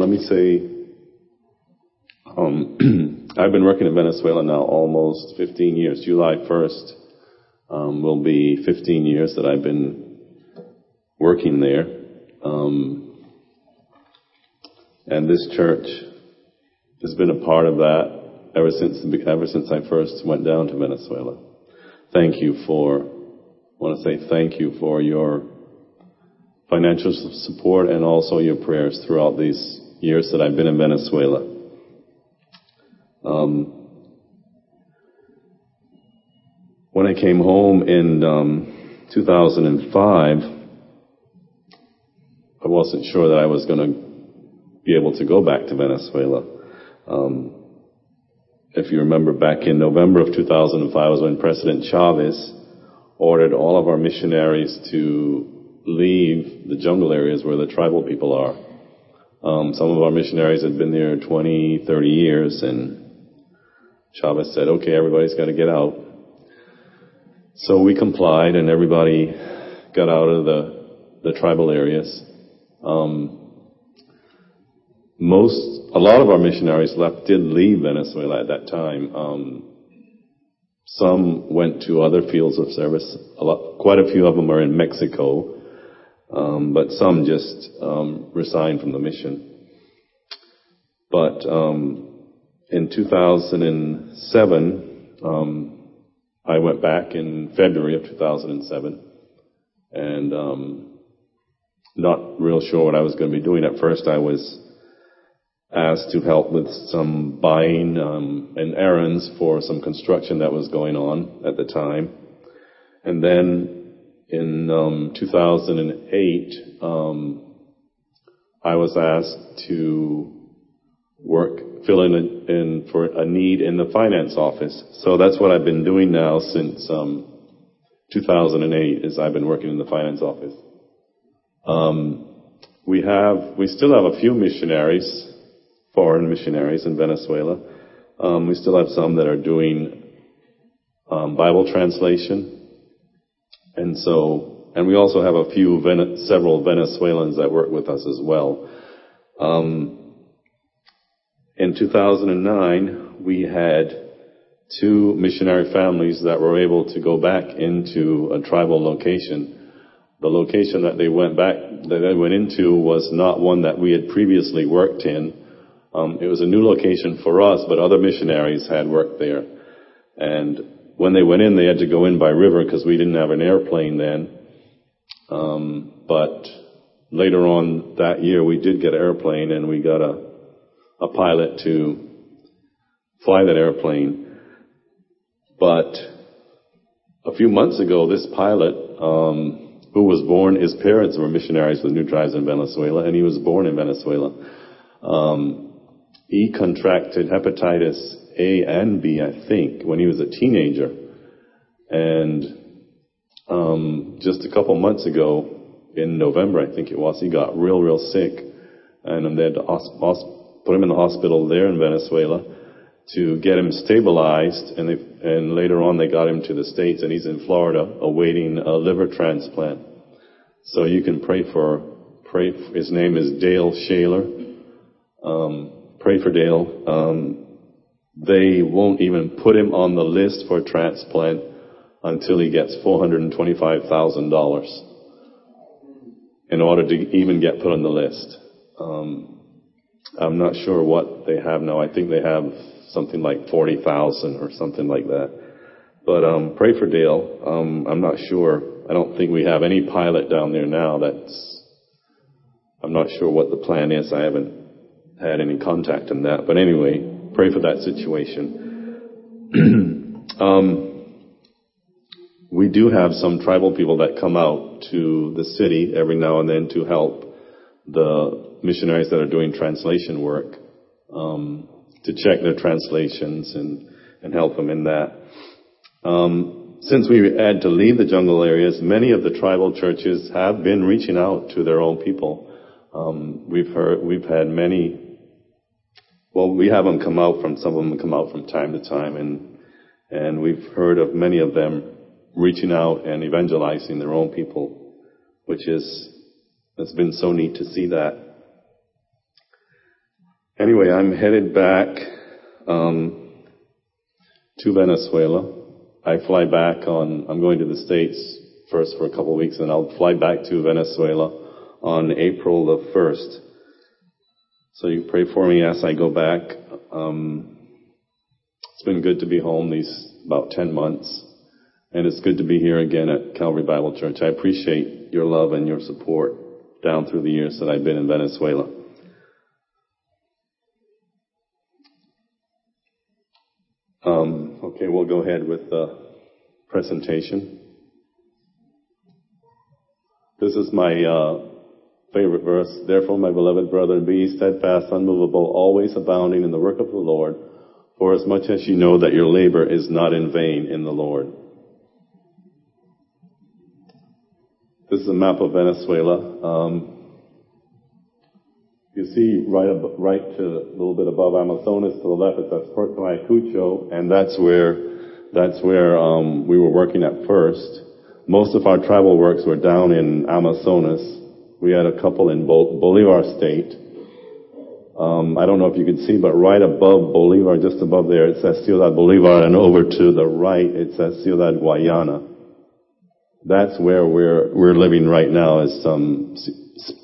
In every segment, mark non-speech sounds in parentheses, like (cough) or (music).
Let me say, um, (clears throat) I've been working in Venezuela now almost 15 years. July 1st um, will be 15 years that I've been working there. Um, and this church has been a part of that ever since ever since I first went down to Venezuela. Thank you for. I want to say thank you for your financial support and also your prayers throughout these years that I've been in Venezuela. Um, when I came home in um, 2005, I wasn't sure that I was going to be able to go back to Venezuela. Um, if you remember back in November of 2005 was when President Chavez ordered all of our missionaries to leave the jungle areas where the tribal people are. Um, some of our missionaries had been there 20, 30 years, and Chavez said, okay, everybody's got to get out. So we complied, and everybody got out of the, the tribal areas. Um, most, a lot of our missionaries left, did leave Venezuela at that time. Um, some went to other fields of service. A lot, quite a few of them are in Mexico, um, but some just um, resigned from the mission. But um, in 2007, um, I went back in February of 2007, and um, not real sure what I was going to be doing. At first, I was asked to help with some buying um, and errands for some construction that was going on at the time. And then in um, 2008, um, I was asked to work, fill in, a, in for a need in the finance office. So that's what I've been doing now since um, 2008. Is I've been working in the finance office. Um, we have, we still have a few missionaries foreign missionaries in Venezuela. Um, we still have some that are doing um, Bible translation, and so, and we also have a few, several Venezuelans that work with us as well. Um, in 2009, we had two missionary families that were able to go back into a tribal location. The location that they went back, that they went into was not one that we had previously worked in. Um, it was a new location for us, but other missionaries had worked there. And when they went in, they had to go in by river because we didn't have an airplane then. Um, but later on that year, we did get an airplane, and we got a a pilot to fly that airplane. But a few months ago, this pilot, um, who was born, his parents were missionaries with New Tribes in Venezuela, and he was born in Venezuela. Um, he contracted hepatitis A and B, I think, when he was a teenager. And um, just a couple months ago, in November, I think it was, he got real, real sick. And they had to put him in the hospital there in Venezuela to get him stabilized. And, they, and later on, they got him to the States, and he's in Florida awaiting a liver transplant. So you can pray for, pray. His name is Dale Shaler. Um, pray for Dale. Um, they won't even put him on the list for transplant until he gets $425,000 in order to even get put on the list. Um, I'm not sure what they have now. I think they have something like 40,000 or something like that. But um, pray for Dale. Um, I'm not sure. I don't think we have any pilot down there now. That's. I'm not sure what the plan is. I haven't had any contact in that. But anyway, pray for that situation. (clears throat) um, we do have some tribal people that come out to the city every now and then to help the missionaries that are doing translation work um, to check their translations and, and help them in that. Um, since we had to leave the jungle areas, many of the tribal churches have been reaching out to their own people. Um, we've heard, we've had many well, we have them come out from, some of them come out from time to time, and, and we've heard of many of them reaching out and evangelizing their own people, which is, it's been so neat to see that. anyway, I'm headed back um, to Venezuela. I fly back on. I'm going to the States first for a couple of weeks, and I'll fly back to Venezuela on April the first. So you pray for me as I go back. Um, it's been good to be home these about 10 months. And it's good to be here again at Calvary Bible Church. I appreciate your love and your support down through the years that I've been in Venezuela. Um, okay, we'll go ahead with the presentation. This is my uh, favorite verse. Therefore, my beloved brother, be steadfast, unmovable, always abounding in the work of the Lord, for as much as you know that your labor is not in vain in the Lord. This is a map of Venezuela. Um, you see right, ab- right to a little bit above Amazonas to the left, it says Puerto Ayacucho, and that's where that's where um, we were working at first. Most of our travel works were down in Amazonas. We had a couple in Bol- Bolivar State. Um, I don't know if you can see, but right above Bolivar, just above there, it says Ciudad Bolivar, and over to the right, it says Ciudad Guayana. That's where we're we're living right now, is um,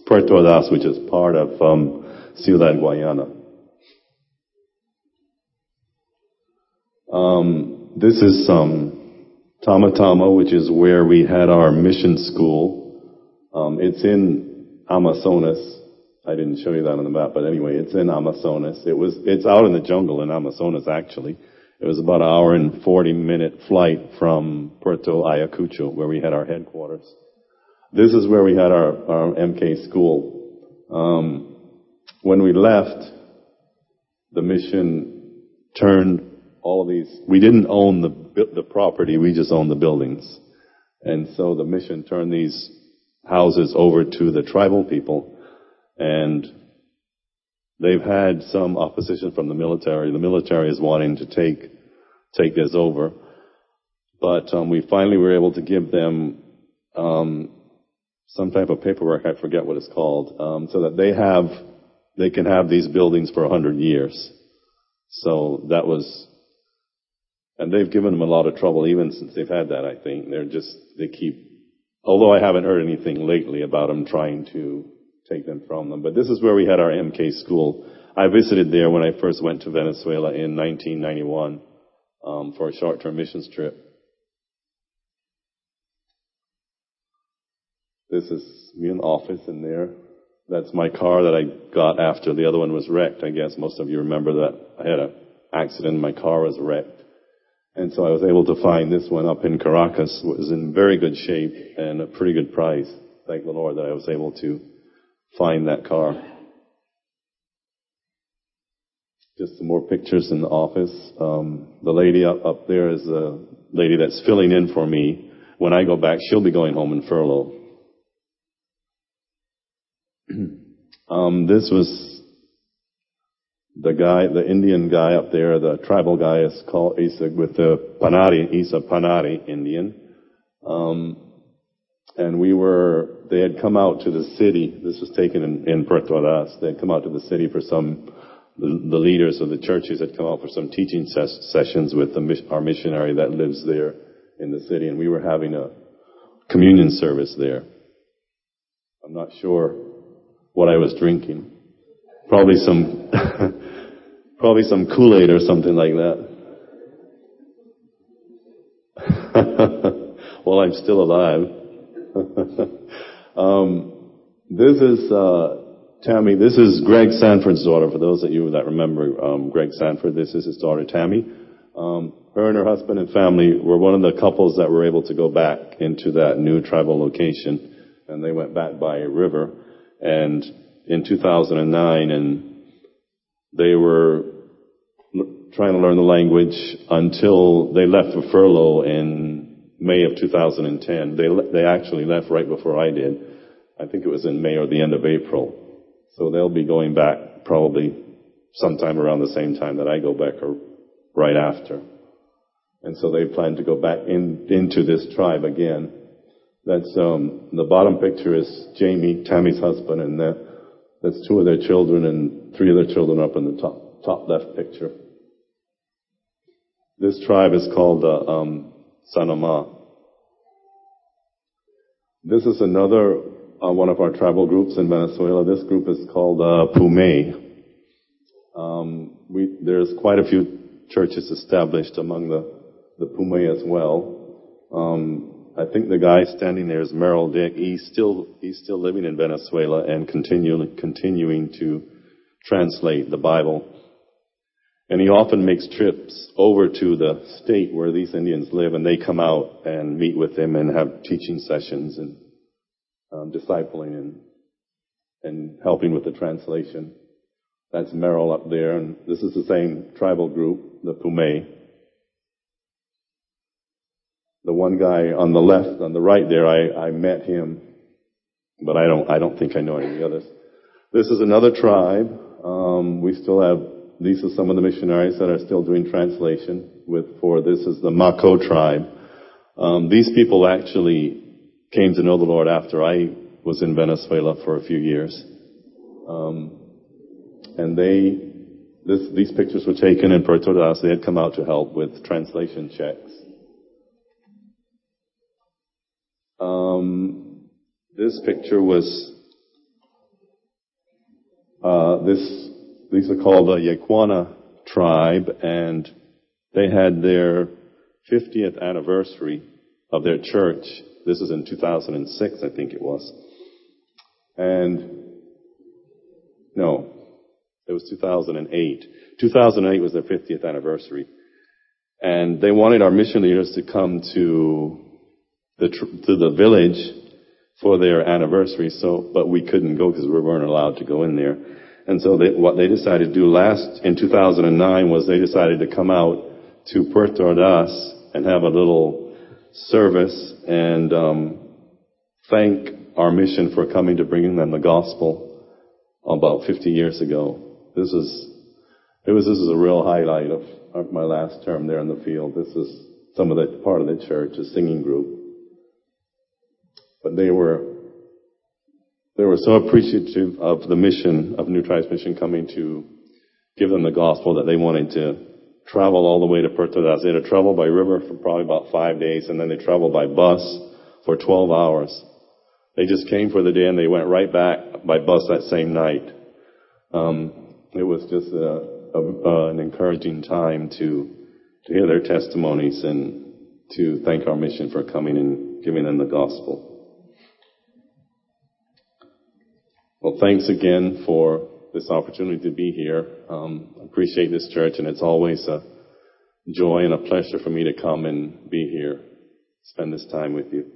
Puerto Ordaz, which is part of um, Ciudad Guayana. Um, this is um, Tama Tama, which is where we had our mission school. Um, it's in Amazonas. I didn't show you that on the map, but anyway, it's in Amazonas. It was, it's out in the jungle in Amazonas actually. It was about an hour and 40 minute flight from Puerto Ayacucho, where we had our headquarters. This is where we had our, our MK school. Um, when we left, the mission turned all of these. We didn't own the the property; we just owned the buildings, and so the mission turned these houses over to the tribal people, and they've had some opposition from the military. The military is wanting to take take this over, but um, we finally were able to give them um, some type of paperwork. I forget what it's called, um, so that they have they can have these buildings for a hundred years. So that was, and they've given them a lot of trouble even since they've had that. I think they're just they keep. Although I haven't heard anything lately about them trying to take them from them, but this is where we had our MK school. I visited there when I first went to Venezuela in 1991 um, for a short-term missions trip. This is me in the office in there. That's my car that I got after the other one was wrecked. I guess most of you remember that I had an accident. My car was wrecked. And so I was able to find this one up in Caracas. Was in very good shape and a pretty good price. Thank the Lord that I was able to find that car. Just some more pictures in the office. Um, the lady up, up there is a lady that's filling in for me. When I go back, she'll be going home in furlough. (clears throat) um, this was the guy, the Indian guy up there, the tribal guy is called, he's with the Panare, he's a Panare Indian. Um, and we were, they had come out to the city, this was taken in, in Puerto Ordaz, they had come out to the city for some, the, the leaders of the churches had come out for some teaching ses- sessions with the, our missionary that lives there in the city, and we were having a communion service there. I'm not sure what I was drinking. Probably some, (laughs) probably some Kool-Aid or something like that. (laughs) well, I'm still alive. (laughs) um, this is uh, Tammy. This is Greg Sanford's daughter. For those of you that remember um, Greg Sanford, this is his daughter Tammy. Um, her and her husband and family were one of the couples that were able to go back into that new tribal location, and they went back by a river. And in 2009, and they were trying to learn the language until they left for furlough in May of 2010. They they actually left right before I did. I think it was in May or the end of April. So they'll be going back probably sometime around the same time that I go back or right after. And so they plan to go back in, into this tribe again. That's um, the bottom picture is Jamie, Tammy's husband, and the That's two of their children and three of their children up in the top, top left picture. This tribe is called the uh, um, Sanama. This is another uh, one of our tribal groups in Venezuela. This group is called uh, Pume. Um, we, there's quite a few churches established among the, the Pume as well. Um, I think the guy standing there is Merrill Dick. He's still he's still living in Venezuela and continually continuing to translate the Bible. And he often makes trips over to the state where these Indians live, and they come out and meet with them and have teaching sessions and um, discipling and and helping with the translation. That's Merrill up there, and this is the same tribal group, the Pume. The one guy on the left, on the right there, I, I met him, but I don't, I don't think I know any of the others. This is another tribe. Um, we still have these are some of the missionaries that are still doing translation with, for this is the Mako tribe. Um, these people actually came to know the Lord after I was in Venezuela for a few years. Um, and they, this, these pictures were taken in Puerto Ordaz. They had come out to help with translation checks. Um, this picture was uh, this these are called the Yaquana tribe, and they had their 50th anniversary of their church. This is in 2006, I think it was. And no, it was 2008. 2008 was their 50th anniversary. And they wanted our mission leaders to come to the, to the village for their anniversary, so, but we couldn't go because we weren't allowed to go in there. And so they, what they decided to do last in 2009 was they decided to come out to Puerto Ordaz and have a little service and um, thank our mission for coming to bringing them the gospel about 50 years ago. This is it was this is a real highlight of my last term there in the field. This is some of the part of the church, a singing group. But they were they were so appreciative of the mission of New Tribes Mission coming to give them the gospel that they wanted to travel all the way to Puerto Ordaz. They had to travel by river for probably about five days, and then they traveled by bus for 12 hours. They just came for the day and they went right back by bus that same night. Um, it was just a, a, an encouraging time to to hear their testimonies and to thank our mission for coming and giving them the gospel. Well, thanks again for this opportunity to be here. Um, appreciate this church, and it's always a joy and a pleasure for me to come and be here, spend this time with you.